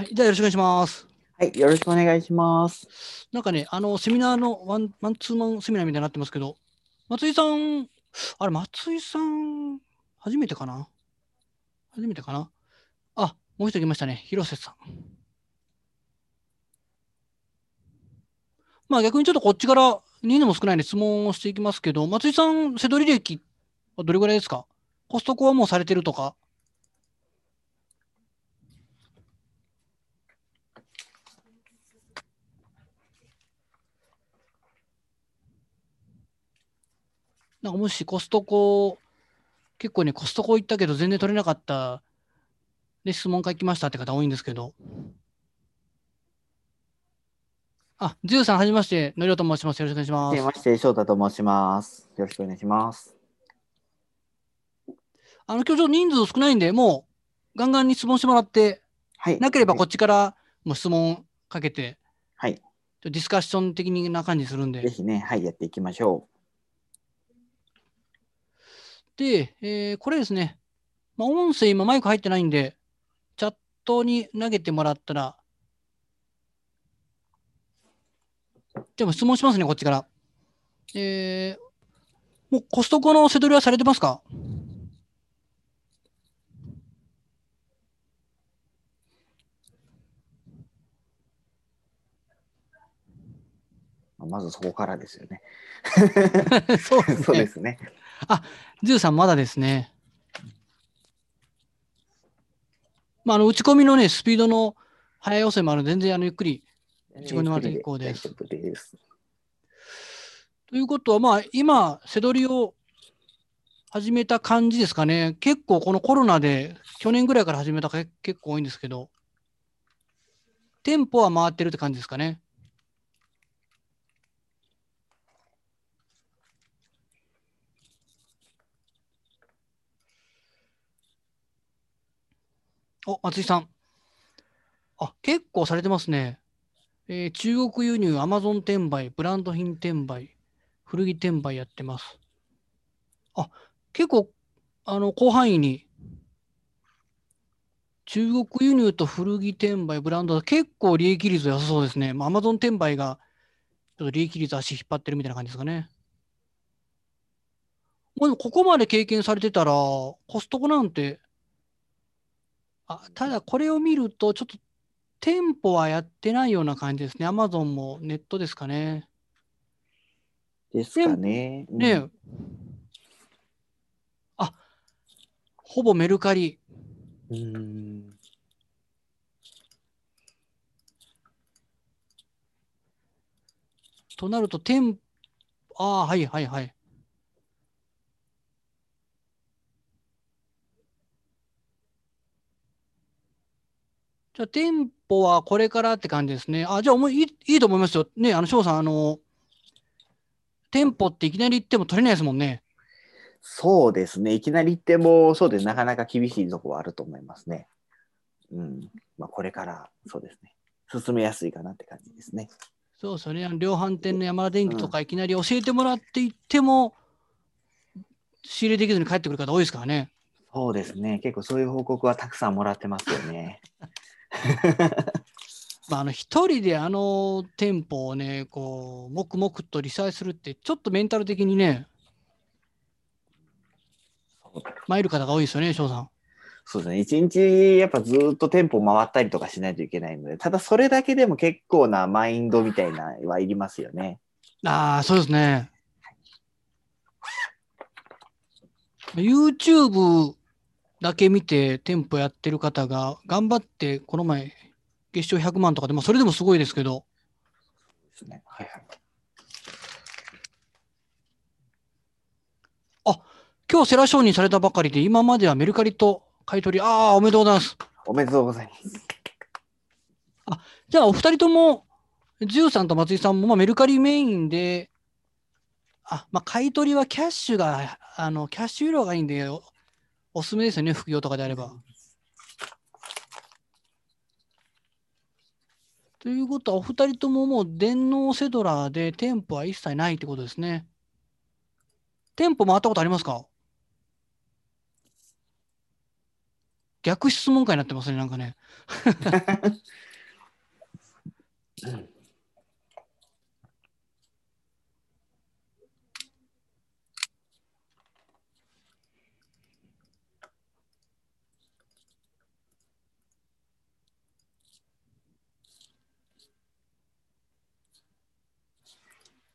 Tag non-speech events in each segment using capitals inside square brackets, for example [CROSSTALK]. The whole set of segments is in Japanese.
はい、じゃあよろしくお願いします。はい、よろしくお願いします。なんかね、あの、セミナーのワン、マンツーマンセミナーみたいになってますけど、松井さん、あれ、松井さん、初めてかな？初めてかな？あ、もう一人来ましたね、広瀬さん。まあ逆にちょっとこっちから人数も少ないんで質問をしていきますけど、松井さん、背取り歴はどれぐらいですか？コストコはもうされてるとかなんかもしコストコ、結構ね、コストコ行ったけど全然取れなかった、で、質問会来ましたって方多いんですけど。あ、ジュウさん、はじめまして、のりおと申します。よろしくお願いしまはじめす。まして、翔太と申します。よろしくお願いします。あの、今日ちょっと人数少ないんで、もう、ガンガンに質問してもらって、はい。なければこっちからもう質問かけて、はい。ディスカッション的な感じするんで。ぜひね、はい、やっていきましょで、えーこれですね、まあ、音声今マイク入ってないんで、チャットに投げてもらったら、じゃあもう質問しますね、こっちから。えーもうコストコのせどりはされてますか？う。まずそこからですよね。[LAUGHS] [LAUGHS] そうですね。そうですね。ジュウさんまだですね。まあ、あの打ち込みのね、スピードの速い要請もある全然あのゆっくり。自分でまた結構ですです。ということは、まあ、今、せどりを始めた感じですかね。結構このコロナで、去年ぐらいから始めたか結構多いんですけど、店舗は回ってるって感じですかね。お、松井さん。あ、結構されてますね。えー中国輸入、アマゾン転売、ブランド品転売、古着転売やってます。あ、結構、あの、広範囲に、中国輸入と古着転売、ブランド、結構利益率良さそうですね。アマゾン転売が、ちょっと利益率足引っ張ってるみたいな感じですかね。もうここまで経験されてたら、コストコなんて、あ、ただこれを見ると、ちょっと店舗はやってないような感じですね。アマゾンもネットですかね。ですかね。うん。あ、ほぼメルカリ。う。となると、店、ああ、はいはいはい。じゃあ、店舗はこれからって感じですね。あ、じゃあ、思いいいいいと思いますよ。ね、あの、翔さん、あの、店舗っていきなり行っても取れないですもんね。そうですね。いきなり行っても、そうです。なかなか厳しいとこはあると思いますね。うん。まあ、これから、そうですね。進めやすいかなって感じですね。そうですよね。量販店の山田電機とかいきなり教えてもらって行っても、仕入れできずに帰ってくる方多いですからね。そうですね。結構そういう報告はたくさんもらってますよね。[LAUGHS] まあ、あの一人であの店舗をね、こう、黙々とリサーチするって、ちょっとメンタル的にね、参る方が多いですよね、翔さん。そうですね。一日やっぱずっと店舗回ったりとかしないといけないので、ただそれだけでも結構なマインドみたいなのはいりますよね。ああ、そうですね。YouTube だけ見て店舗やってる方が頑張って、この前、月賞100万とかで、まあ、それでもすごいですけど、ですね。はいはい。今日セラ承認されたばかりで、今まではメルカリと買い取り、ああ、おめでとうございます。おめでとうございます。じゃあ、お二人とも、ジュウさんと松井さんも、まあ、メルカリメインで、あ、まあ、買い取りはキャッシュが、あの、キャッシュユーロがいいんで、おすすめですよね、副業とかであれば。ということは、お二人とももう電脳セドラーで店舗は一切ないってことですね。店舗回ったことありますか？逆質問会になってますね、なんかね。[LAUGHS]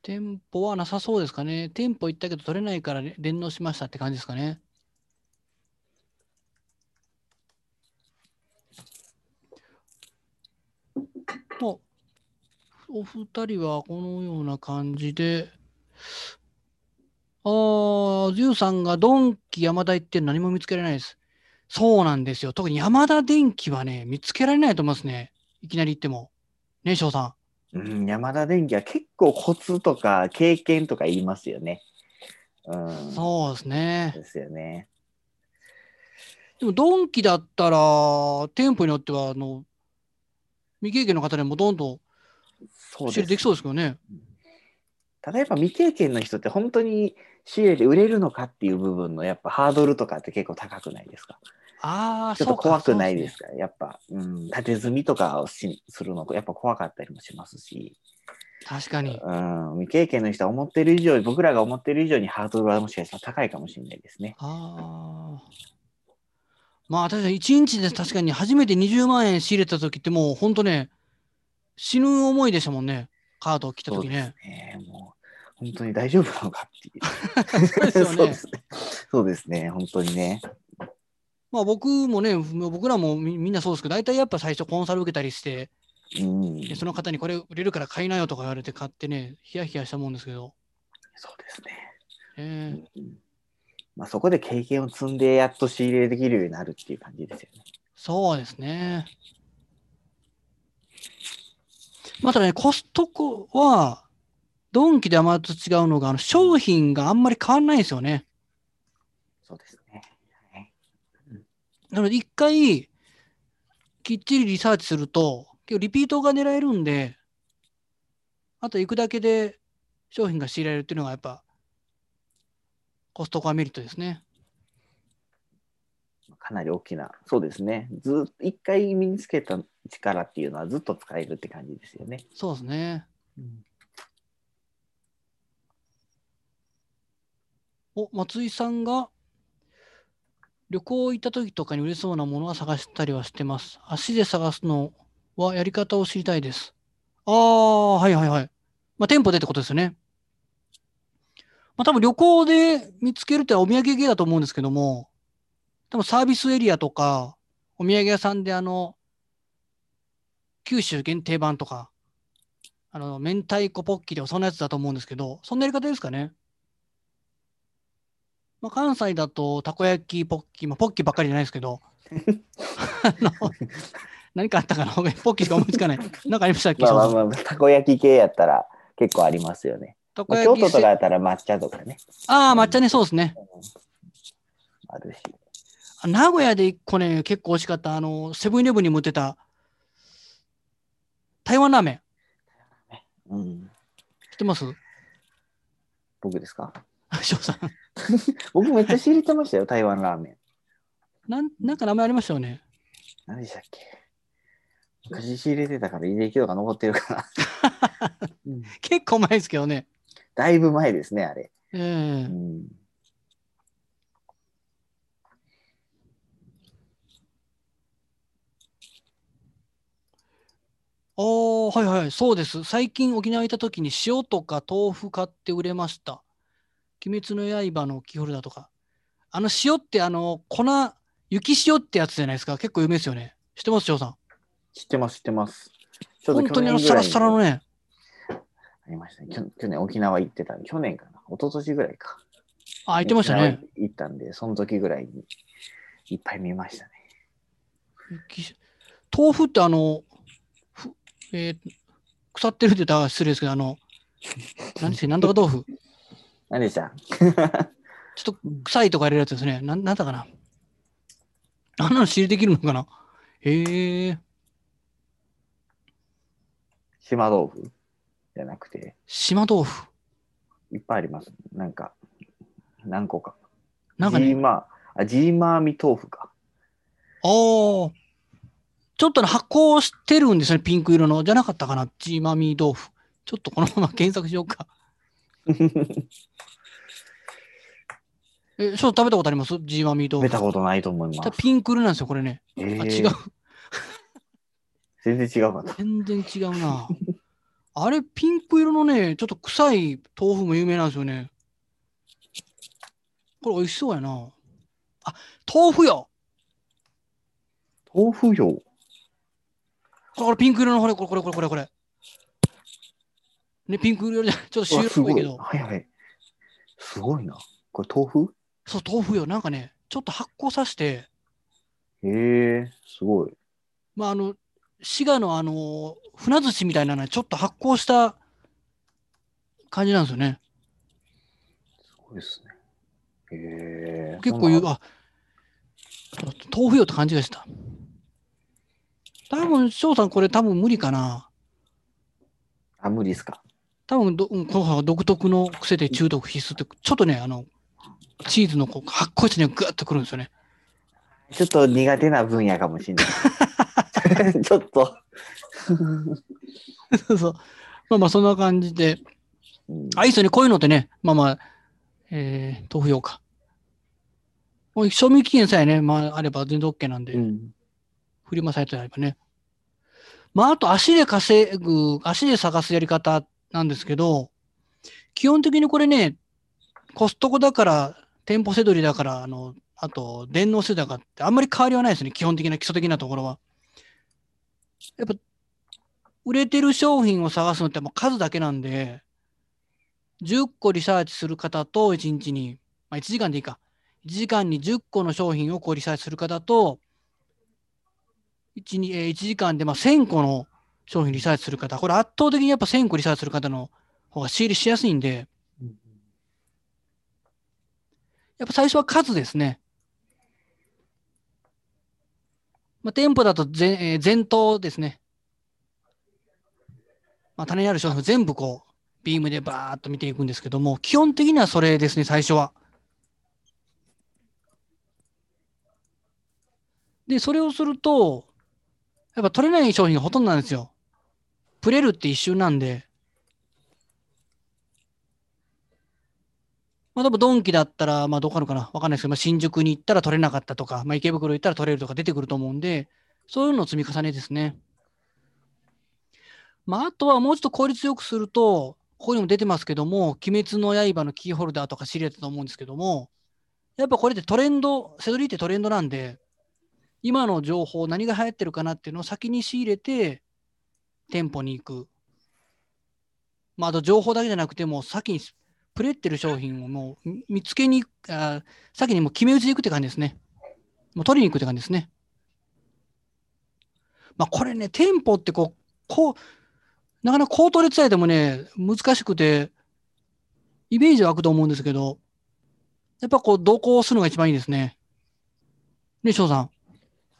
店舗はなさそうですかね。店舗行ったけど取れないから、連納しましたって感じですかね。お二人はこのような感じで、ああ、ジューさんがドンキ山田行って何も見つけられないです。そうなんですよ。特に山田電機はね、見つけられないと思いますね。いきなり行っても。ね、翔さん。うん、山田電機は結構コツとか経験とか言いますよね。うん、そうですね。ですよね。でもドンキだったら、店舗によっては、あの、未経験の方でもどんどん仕入れできそうですけどね。ただやっぱ未経験の人って本当に仕入れて売れるのかっていう部分のやっぱハードルとかって結構高くないですか？ああ、ちょっと怖くないですか？やっぱ、うん、縦積みとかをしするのやっぱ怖かったりもしますし、確かに。うん、未経験の人は思ってる以上に僕らが思ってる以上にハードルはもしかしたら高いかもしれないですね。ああ。まあ確かに1日で確かに初めて20万円仕入れた時ってもう本当ね、死ぬ思いでしたもんね。カードを切ったそうです時ね。ね。もう本当に大丈夫なのかっていう。[LAUGHS] [LAUGHS] そうですね。本当にね。まあ僕もね、僕らもみみんなそうですけど、大体やっぱ最初コンサル受けたりして、うん。でその方にこれ売れるから買いなよとか言われて買ってね、ヒヤヒヤしたもんですけど。そうですね。ええうんまあ、そこで経験を積んでやっと仕入れできるようになるっていう感じですよね。そうですね。またね、コストコは、ドンキでまた違うのが、あの商品があんまり変わんないんですよね。そうですなので、一回、きっちりリサーチすると、結構リピートが狙えるんで、あと行くだけで商品が仕入れられるっていうのが、やっぱ、コストコはメリットですね。かなり大きな、そうですね。ずっと一回身につけた力っていうのはずっと使えるって感じですよね。そうですね。お、松井さんが、旅行行った時とかに売れそうなものは探したりはしてます。足で探すのはやり方を知りたいです。ああ、はいはいはい。まあ、店舗でってことですよね。まあ、多分旅行で見つけるってお土産系だと思うんですけども、多分サービスエリアとか、お土産屋さんであの、九州限定版とか、あの、明太子ポッキリとかそんなやつだと思うんですけど、そんなやり方ですかね。まあ、関西だと、たこ焼き、ポッキー、まあ、ポッキーばっかりじゃないですけど、あの何かあったかな？[LAUGHS] ポッキーしか思いつかない。[LAUGHS] なんかありましたっけ、まあまあまあ、たこ焼き系やったら結構ありますよね。まあ、たこ焼き京都とかやったら抹茶とかね。ああ、抹茶ね、そうですね。あるし。あ名古屋で一個ね、結構美味しかった、あの、セブンイレブンにも売ってた、台湾ラーメン。うん。知ってます？僕ですか？翔さん。[LAUGHS] 僕めっちゃ知りてましたよ、台湾ラーメン。なんなんか名前ありましたよね。何でしたっけ？昔仕入れてたから履歴とか残ってるから、[LAUGHS] うん結構前ですけどね。だいぶ前ですね、あれ。ええうん、ああ、はいはい、そうです。最近沖縄行った時に塩とか豆腐買って売れました。鬼滅の刃のキーホルダーとか。あの塩ってあの粉、雪塩ってやつじゃないですか。結構有名ですよね。知ってます、翔さん？知ってます、知ってます。本当にあの去年ぐらラッサラのね。ありましたね。きょ去年沖縄行ってた去年かな一昨年ぐらいか。あ、言ってましたね。行ったんで、その時ぐらいにいっぱい見ましたね。豆腐ってあの、ふえー腐ってるって言ったら失礼ですけど、あの、何でしたっけ？なんとか豆腐。何でしたちょっと臭いとか入れるやつですね。なんなんだかな？あんなの仕入れできるのかな？へえ。島豆腐？じゃなくて、島豆腐？いっぱいあります。なんか、何個か。なんかね、ジーマー、あ、ジーマーミ豆腐か。ああ。ちょっとね発酵してるんですよね、ピンク色の。じゃなかったかな、ジーマミー豆腐。ちょっとこのまま検索しようか。[LAUGHS] え、そう食べたことあります？ジーマミー豆腐。食べたことないと思います。ピンク色なんですよ、これね。えあ、ー違う。全然違うかった。全然違うな。あれ、ピンク色のね、ちょっと臭い豆腐も有名なんですよね。これ美味しそうやな。あ、豆腐よ豆腐よ。これこれピンク色のこれこれこれこれこれこれ。ね、ピンク色じゃちょっとう白。っぽいけど。はいはい。すごいな。これ豆腐？そう、豆腐よ。なんかね、ちょっと発酵させて、へえ、すごい。まあ、あの、滋賀のあの、船寿司みたいなのちょっと発酵した感じなんですよね。すごいですね。へえ。結構言う、あ、豆腐よって感じがした。多分、翔さんこれ多分無理かな。あ、無理ですか。多分ど、うんこの独特の癖で中毒必須って、ちょっとね、あの、チーズのこう発酵してね、ぐっとくるんですよね。ちょっと苦手な分野かもしれない。[LAUGHS] ちょっと。そうそう。まあまあ、そんな感じで。うんあ、いいですよね。こういうのってね、まあまあ、えー、豆腐用か。賞味期限さえね、まあ、あれば全然 OK なんで、うんフリマサイトであればね。まあ、あと足で稼ぐ、足で探すやり方なんですけど、基本的にこれね、コストコだから、店舗せどりだから、あの、あと、電脳せだからって、あんまり変わりはないですね。基本的な、基礎的なところは。やっぱ、売れてる商品を探すのってもう数だけなんで、10個リサーチする方と、1日に、まあ、1時間でいいか。1時間に10個の商品をこうリサーチする方と、1, にえー1時間でまあ1000個の商品リサーチする方、これ圧倒的にやっぱ1000個リサーチする方の方が仕入れしやすいんで、やっぱ最初は数ですね。まあ、店舗だと全、えー全頭ですね。まあ、棚にある商品全部こう、ビームでバーっと見ていくんですけども、基本的にはそれですね、最初は。で、それをすると、やっぱ取れない商品がほとんどなんですよ。プレるって一瞬なんで。まあ、多分ドンキだったら、まあ、どこあるかなわかんないですけど、まあ、新宿に行ったら取れなかったとか、まあ、池袋行ったら取れるとか出てくると思うんで、そういうのの積み重ねですね。まあ、あとはもうちょっと効率よくすると、ここにも出てますけども、鬼滅の刃のキーホルダーとか知り合ったと思うんですけども、やっぱこれってトレンド、セドリってトレンドなんで、今の情報、何が流行ってるかなっていうのを先に仕入れて、店舗に行く。まあ、あと情報だけじゃなくても、先にプレってる商品をもう見つけに行く、あ先にもう決め打ちで行くって感じですね。もう取りに行くって感じですね。まあ、これね、店舗ってこう、こう、なかなか口頭で伝えてもね、難しくて、イメージ湧くと思うんですけど、やっぱこう、同行するのが一番いいですね。ね、翔さん。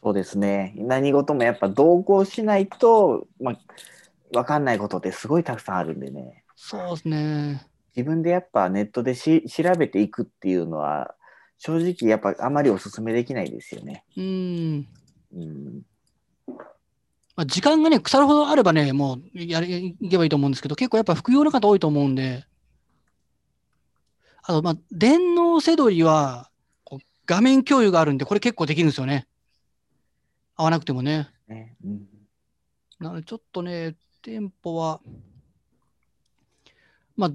そうですね。何事もやっぱ同行しないと、まあ、わかんないことってすごいたくさんあるんでね。そうですね。自分でやっぱネットでし調べていくっていうのは、正直やっぱあまりお勧めできないですよね。うん。うん。まあ、時間がね、腐るほどあればね、もうやれいけばいいと思うんですけど、結構やっぱ副業の方多いと思うんで、あと、まあ、電脳せどりは、画面共有があるんで、これ結構できるんですよね。合わなくてもね。ね。うん、なので、ちょっとね、店舗は、まあ、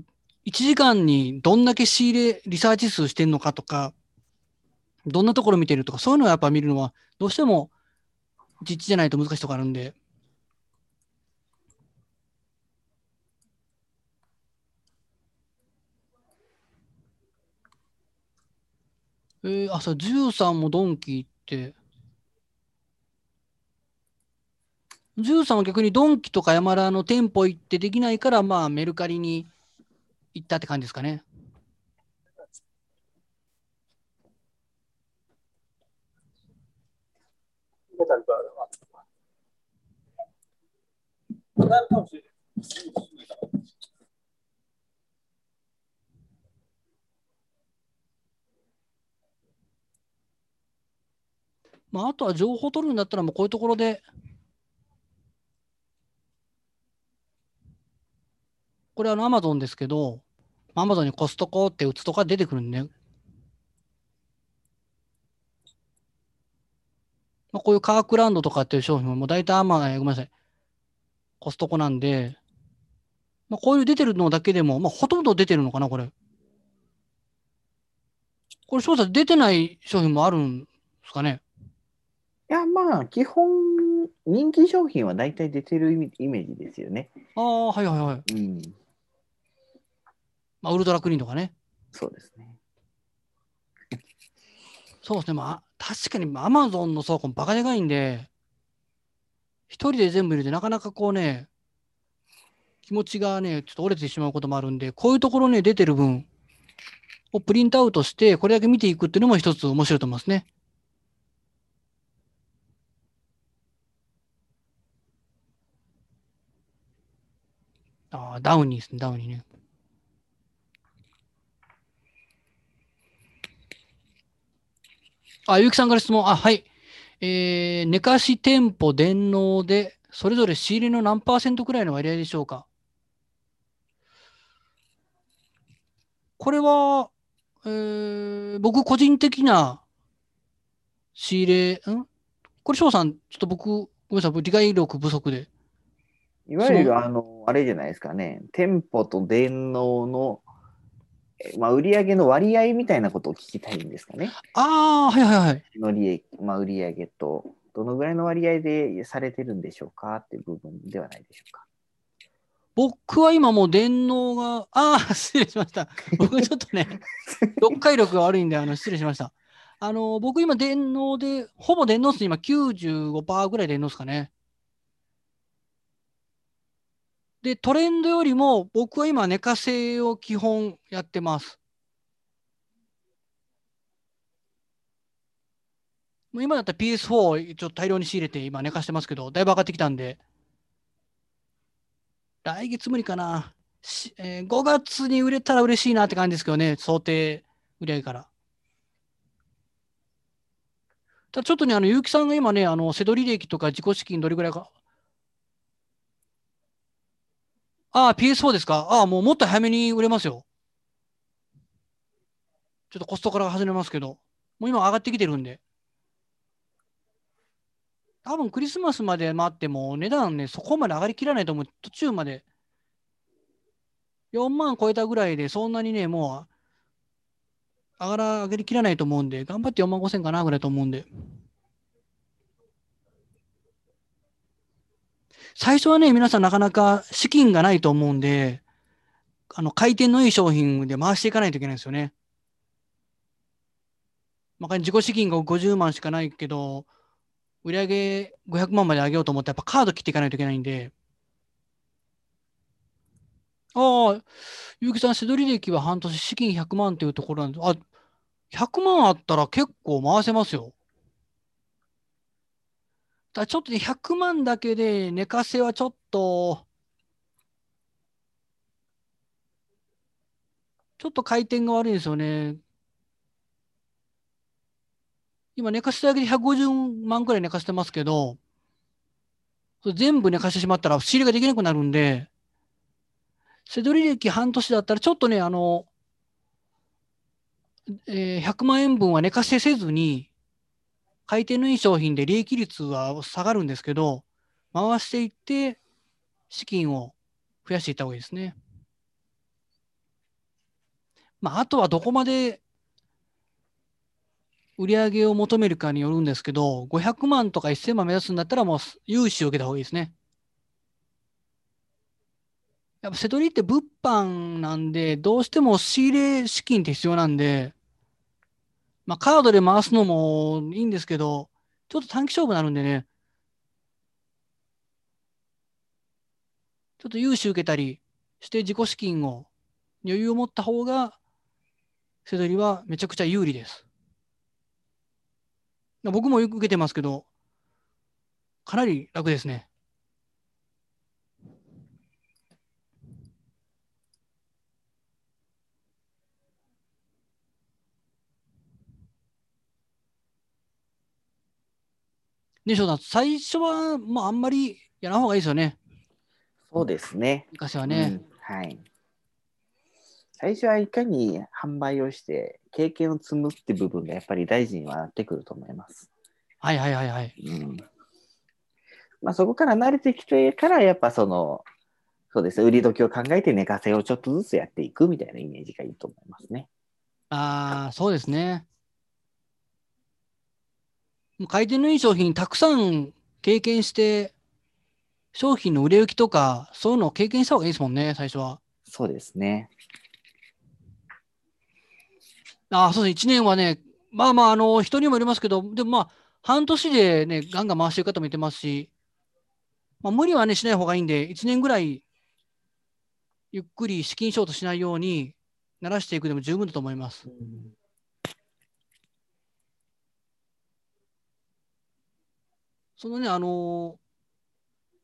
1時間にどんだけ仕入れ、リサーチ数してんのかとか、どんなところ見てるとか、そういうのをやっぱ見るのは、どうしても実地じゃないと難しいところあるんで、えー、あ、そう、13もドンキ行って、ジューさんは逆にドンキとかヤマラの店舗行ってできないから、まあ、メルカリに行ったって感じですかね。まあ、あとは情報取るんだったら、もうこういうところでこれはあの Amazon ですけど、Amazon にコストコって打つとか出てくるんで、ね、まあ、こういうカークランドとかっていう商品ももう大体アマ、ごめんなさい、コストコなんで、まあ、こういう出てるのだけでも、まあ、ほとんど出てるのかな、これ。これ、翔さん、出てない商品もあるんですかね？いや、まあ、基本、人気商品は大体出てるイメイメージですよね。ああ、はいはいはい。うん、まあ、ウルトラクリーンとかね。そうですね。そうですね。まあ、確かに Amazon の倉庫もバカでかいんで、一人で全部入れてなかなかこうね、気持ちがね、ちょっと折れてしまうこともあるんで、こういうところね、出てる分をプリントアウトして、これだけ見ていくっていうのも一つ面白いと思いますね。ああ、ダウニーですね、ダウニーね。あ、ゆうきさんから質問。あ、はい。えー、寝かし店舗電納で、それぞれ仕入れの何パーセントくらいの割合でしょうか？これは、えー、僕個人的な仕入れ、ん？これ翔さん、ちょっと僕、ごめんなさい、理解力不足で。いわゆる、あの、あれじゃないですかね。店舗と電脳の、まあ、売上の割合みたいなことを聞きたいんですかね。ああ、はいはいはい。の利益、まあ、売上と、どのぐらいの割合でされてるんでしょうかっていう部分ではないでしょうか。僕は今もう電脳が、ああ、失礼しました。[LAUGHS] 僕ちょっとね、読解力が悪いんで、あの、失礼しました。あの、僕今電脳で、ほぼ電脳数今95%ぐらい電脳ですかね。で、トレンドよりも僕は今寝かせを基本やってます。もう今だったら PS4 をちょっと大量に仕入れて今寝かしてますけど、だいぶ上がってきたんで、来月無理かな。しえー5月に売れたら嬉しいなって感じですけどね、想定売り上げから。ただちょっとね、あの、結城さんが今ね、あの、セドリ利益とか自己資金どれぐらいか。ああ、PS4 ですか？ああ、もうもっと早めに売れますよ。ちょっとコストから始めますけど、もう今上がってきてるんで。多分クリスマスまで待っても値段ね、そこまで上がりきらないと思う。途中まで。4万超えたぐらいで、そんなにね、もう、上がら、上げりきらないと思うんで、頑張って4万5千かなぐらいと思うんで。最初はね、皆さんなかなか資金がないと思うんで、あの、回転のいい商品で回していかないといけないですよね。まあ、自己資金が50万しかないけど、売上500万まで上げようと思って、やっぱカード切っていかないといけないんで。ああ、結城さん、セドリ歴は半年、資金100万っていうところなんです、あ、100万あったら結構回せますよ。ただちょっとね、100万だけで寝かせはちょっと、ちょっと回転が悪いんですよね。今寝かせただけで150万くらい寝かせてますけど、全部寝かしてしまったら仕入れができなくなるんで、セドリ歴半年だったらちょっとね、あの、えー100万円分は寝かせせずに、回転のいい商品で利益率は下がるんですけど、回していって、資金を増やしていった方がいいですね。まあ、あとはどこまで売り上げを求めるかによるんですけど、500万とか1000万目指すんだったら、もう融資を受けた方がいいですね。やっぱ瀬戸りって物販なんで、どうしても仕入れ資金って必要なんで、まあ、カードで回すのもいいんですけど、ちょっと短期勝負になるんでね、ちょっと融資受けたりして自己資金を余裕を持った方が、瀬戸りはめちゃくちゃ有利です。僕もよく受けてますけど、かなり楽ですね。ね、翔さん、最初は、まあ、あんまりやらん方がいいですよね。そうですね。昔はね。うんはい。最初はいかに販売をして経験を積むって部分がやっぱり大事にはなってくると思います。はいはいはいはい。うん。まあそこから慣れてきてからやっぱその、そうですね、売り時を考えて寝かせをちょっとずつやっていくみたいなイメージがいいと思いますね。ああ、そうですね。もう回転のいい商品たくさん経験して、商品の売れ行きとか、そういうのを経験した方がいいですもんね、最初は。そうですね。ああ、そうです。1年はね、まあまあ、あの、人にもよりますけど、でもまあ、半年でね、ガンガン回してる方もいてますし、まあ、無理はね、しない方がいいんで、1年ぐらい、ゆっくり資金ショートしないように、慣らしていくでも十分だと思います。そのね、あの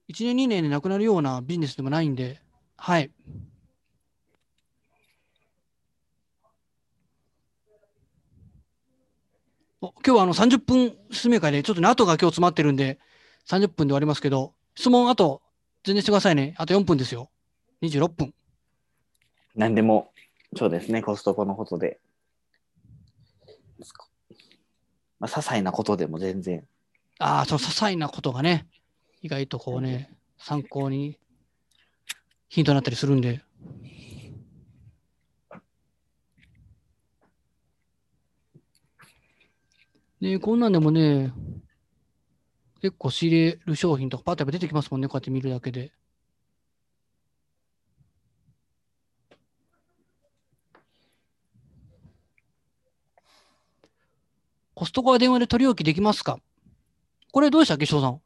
1年、2年でなくなるようなビジネスでもないんで、はい。お今日はあの30分説明会で、ちょっとね、後が今日詰まってるんで、30分で終わりますけど、質問あと、全然してくださいね。あと4分ですよ。26分。何でも、そうですね、コストコのことで。まあ、些細なことでも全然。ああ、その些細なことがね、意外とこうね、参考にヒントになったりするんで。ねこんなんでもね、結構仕入れる商品とかパッとやっぱ出てきますもんね、こうやって見るだけで。コストコは電話で取り置きできますか？これどうでしたっけ、翔さん？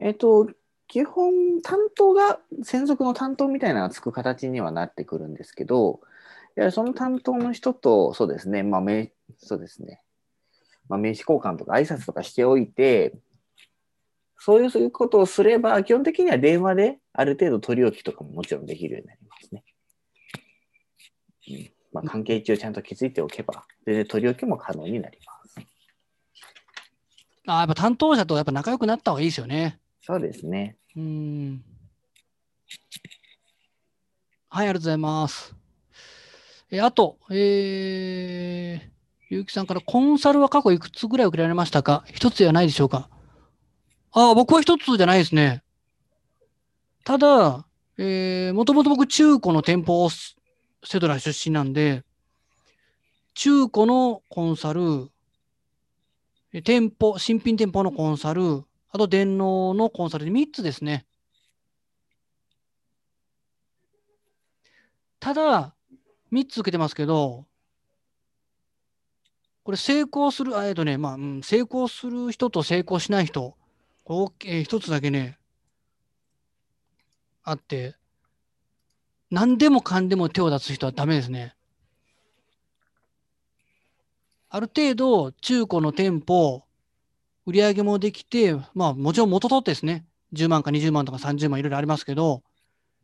えっ、と、基本、担当が、専属の担当みたいなのがつく形にはなってくるんですけど、いやその担当の人と、そうですね、まあ、名そうですね、まあ、名刺交換とか挨拶とかしておいて、そういうことをすれば、基本的には電話である程度取り置きとかももちろんできるようになりますね。うんまあ、関係値をちゃんと築いておけば、全然取り置きも可能になります。あーやっぱ担当者とやっぱ仲良くなった方がいいですよね。そうですね。うーん。はい、ありがとうございます。えあと、えー、ゆうきさんからコンサルは過去いくつぐらい受けられましたか？一つではないでしょうかああ、僕は一つじゃないですね。ただ、えー、もともと僕中古の店舗セドラ出身なんで、中古のコンサル、え店舗、新品店舗のコンサル、あと電脳のコンサルで3つですね。ただ、3つ受けてますけど、これ成功する、あえっとね、まあ、うん成功する人と成功しない人、こうえー一つだけね、あって、何でもかんでも手を出す人はダメですね。ある程度、中古の店舗、売り上げもできて、まあもちろん元取ってですね、10万か20万とか30万いろいろありますけど、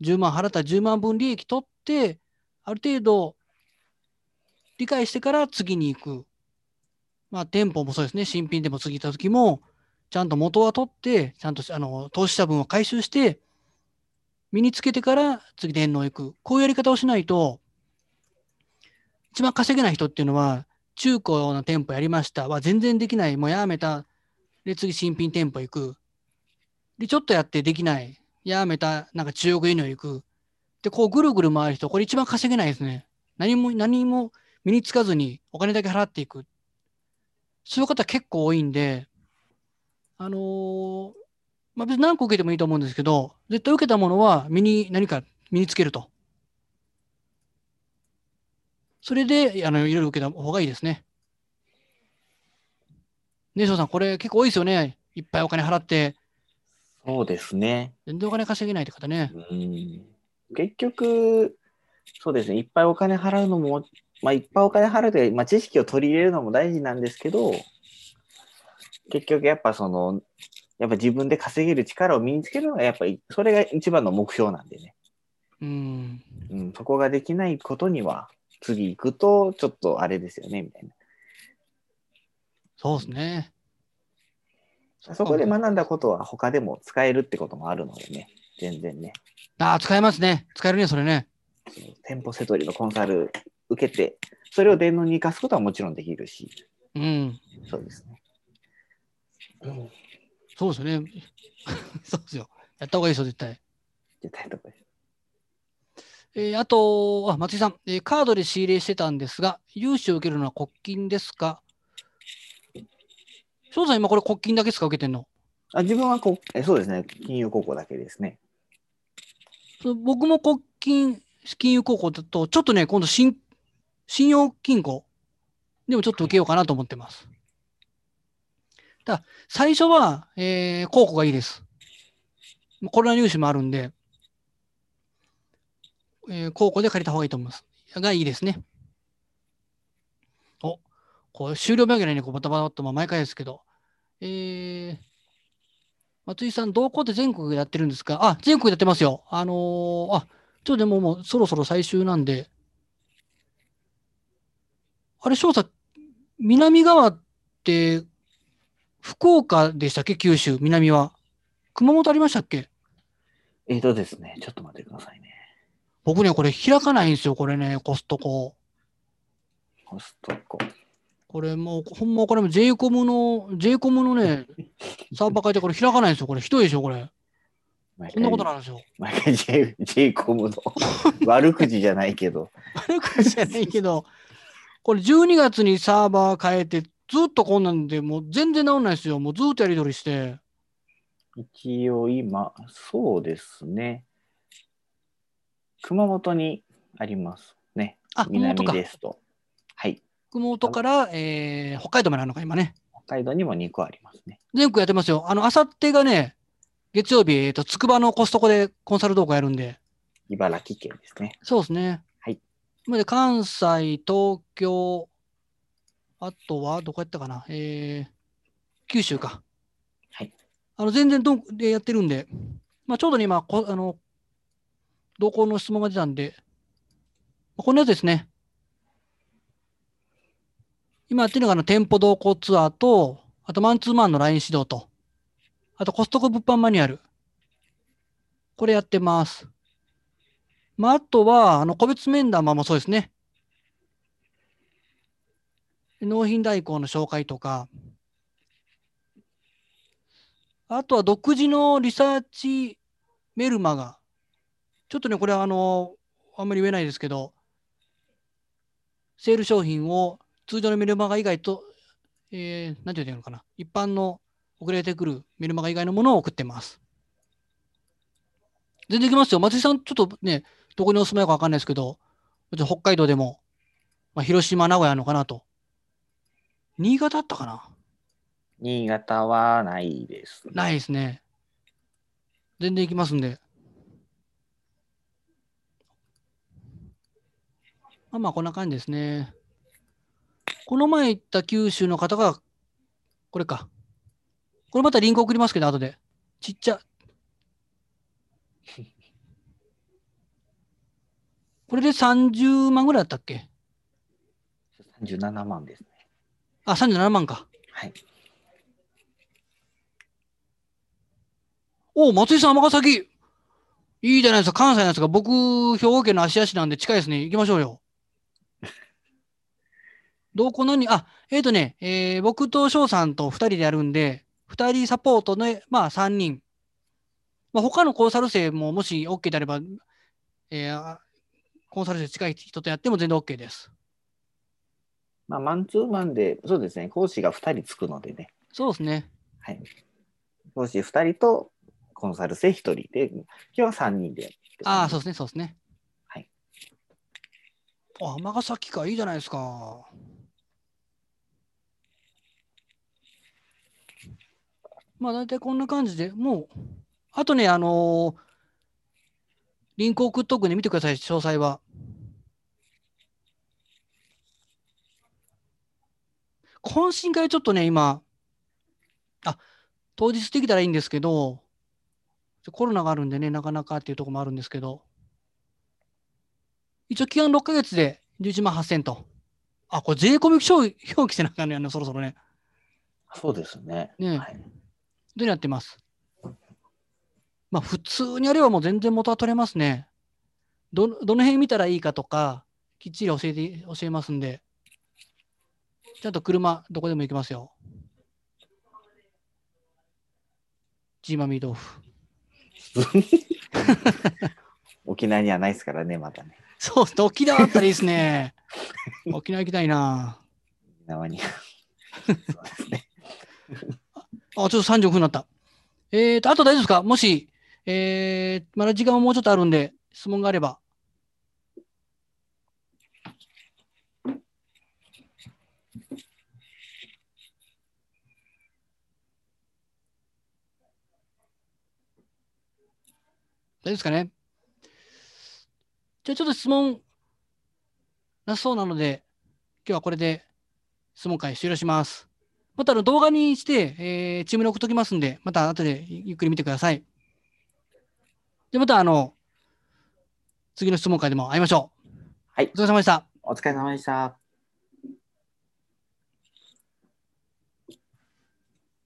10万払ったら10万分利益取って、ある程度理解してから次に行く。まあ店舗もそうですね、新品でも次行った時も、ちゃんと元は取って、ちゃんとあの投資した分を回収して、身につけてから次電脳行く。こういうやり方をしないと、一番稼げない人っていうのは、中古の店舗やりました。は全然できない。もうやめた。で、次新品店舗行く。で、ちょっとやってできない。やめた。なんか中国輸入行く。で、こうぐるぐる回る人、これ一番稼げないですね。何も、何も身につかずにお金だけ払っていく。そういう方結構多いんで、あのーまあ、別に何個受けてもいいと思うんですけど、絶対受けたものは身に何か身につけると。それで、あの、いろいろ受けた方がいいですね。ねしょうさん、これ結構多いですよね。いっぱいお金払って、そうですね。全然お金稼げないって方ね。うん結局、そうですね、いっぱいお金払うのも、まあ、いっぱいお金払うというか、まあ、知識を取り入れるのも大事なんですけど、結局やっぱその、やっぱ自分で稼げる力を身につけるのが、やっぱり、それが一番の目標なんでね。うん。うん、そこができないことには、次行くと、ちょっとあれですよね、みたいな。そうですね。そこで学んだことは他でも使えるってこともあるのでね、全然ね。ああ、使えますね。使えるね、それね。店舗セトリのコンサル受けて、それを電脳に生かすことはもちろんできるし、うん。そうですね。うん、そうですよね。[LAUGHS] そうですよ。やった方がいいですよ、絶対。絶対とかです。えーあと、あ松井さん、えーカードで仕入れしてたんですが、融資を受けるのは国金ですか？翔さん、今これ国金だけですか受けてんの？あ自分はこえそうですね、金融高校だけですね。僕も国金、金融高校だと、ちょっとね、今度信、信用金庫でもちょっと受けようかなと思ってます。ただ、最初は、えー、高校がいいです。コロナ入試もあるんで、えー、高校で借りた方がいいと思います。がいいですね。お、これ終了間際にこうバタバタっと、まあ、毎回ですけど、えー、松井さん、同行って全国でやってるんですか？あ、全国でやってますよ。あのーあ、ちょっとでももうそろそろ最終なんで、あれ、翔さん、南側って、福岡でしたっけ？九州、南は。熊本ありましたっけ？えっ、とですね、ちょっと待ってくださいね。僕ね、これ開かないんですよ、これね、コストコ。コストコ。これもう、ほんまこれも j コムの、j コムのね、[LAUGHS] サーバー変えてこれ開かないんですよ、これ。ひどいでしょ、これ。毎こんなこと回なんですよ。毎回 J, J コムの [LAUGHS] 悪口じゃないけど、悪くじゃないけど、これ12月にサーバー変えて、ずっとこんなんで、もう全然治んないですよ。もうずっとやり取りして。一応今、そうですね。熊本にありますね。あ。南ですと。はい。熊本から、えー北海道まであるのか、今ね。北海道にも2個ありますね。全国やってますよ。あの、あさってがね、月曜日、えっと、つくばのコストコでコンサル動画やるんで、茨城県ですね。そうですね。はい。まで関西、東京、あとは、どこやったかな、えー、九州か。はい。あの、全然どんでやってるんで、まあ、ちょうどね、今、こあの、同行の質問が出たんで、こんなやつですね。今やってるのがあの店舗同行ツアーと、あとマンツーマンの LINE 指導と、あとコストコ物販マニュアル。これやってます。まあ、あとは、あの、個別面談もそうですね。納品代行の紹介とか、あとは独自のリサーチメルマガ。ちょっとね、これはあの、あんまり言えないですけど、セール商品を通常のメルマガ以外と、えー、なんて言うのかな、一般の送られてくるメルマガ以外のものを送ってます。全然いきますよ。松井さん、ちょっとね、どこにお住まいかわかんないですけど、北海道でも、まあ、広島、名古屋のかなと。新潟あったかな？新潟はないです、ね。ないですね。全然行きますんで。まあまあ、こんな感じですね。この前行った九州の方が、これか。これまたリンク送りますけど、後で。ちっちゃ。これで30万ぐらいだったっけ？37万ですね。あ、37万か。はい。お松井さん、尼崎。いいじゃないですか。関西なんですか。僕、兵庫県の芦屋市なんで近いですね。行きましょうよ。どこ何あ、えっ、とね、えー僕と翔さんと2人でやるんで、2人サポートで、まあ3人。まあ、他のコンサル生ももし OK であれば、えーあコンサル生近い人とやっても全然 OK です。まあ、マンツーマンで、そうですね、講師が2人つくのでね。そうですね。はい。講師2人とコンサル生1人で、今日は3人でやってああ、そううですね、そうですね。はい。あ、尼崎か、いいじゃないですか。まあ、大体こんな感じで、もう、あとね、あのーリンク送っとくんで見てください、詳細は。懇親会ちょっとね、今、あ、当日できたらいいんですけど、コロナがあるんでね、なかなかっていうところもあるんですけど、一応期間6ヶ月で11万8000と。あ、これ税込み表表記してなあかんねやね、そろそろね。そうですね。ねはい、になってます？まあ、普通にやればもう全然元は取れますね。ど、どの辺見たらいいかとか、きっちり教えて、教えますんで。ちゃんと車、どこでも行けますよ。ジーマミー豆腐。[LAUGHS] 沖縄にはないですからね、まだね。そう沖縄あったらいいですね。沖縄行きたいな。沖縄には。[LAUGHS] そうですね。あ、ちょっと35分になった。えーと、あと大丈夫ですか？もし、えー、まだ時間はもうちょっとあるんで、質問があれば。大丈夫ですかね？じゃあちょっと質問なさそうなので、今日はこれで質問会終了します。またあの動画にして、えーチームに送っときますんで、また後でゆっくり見てください。で、またあの、次の質問会でも会いましょう。はいお疲れ様でした。お疲れ様でした。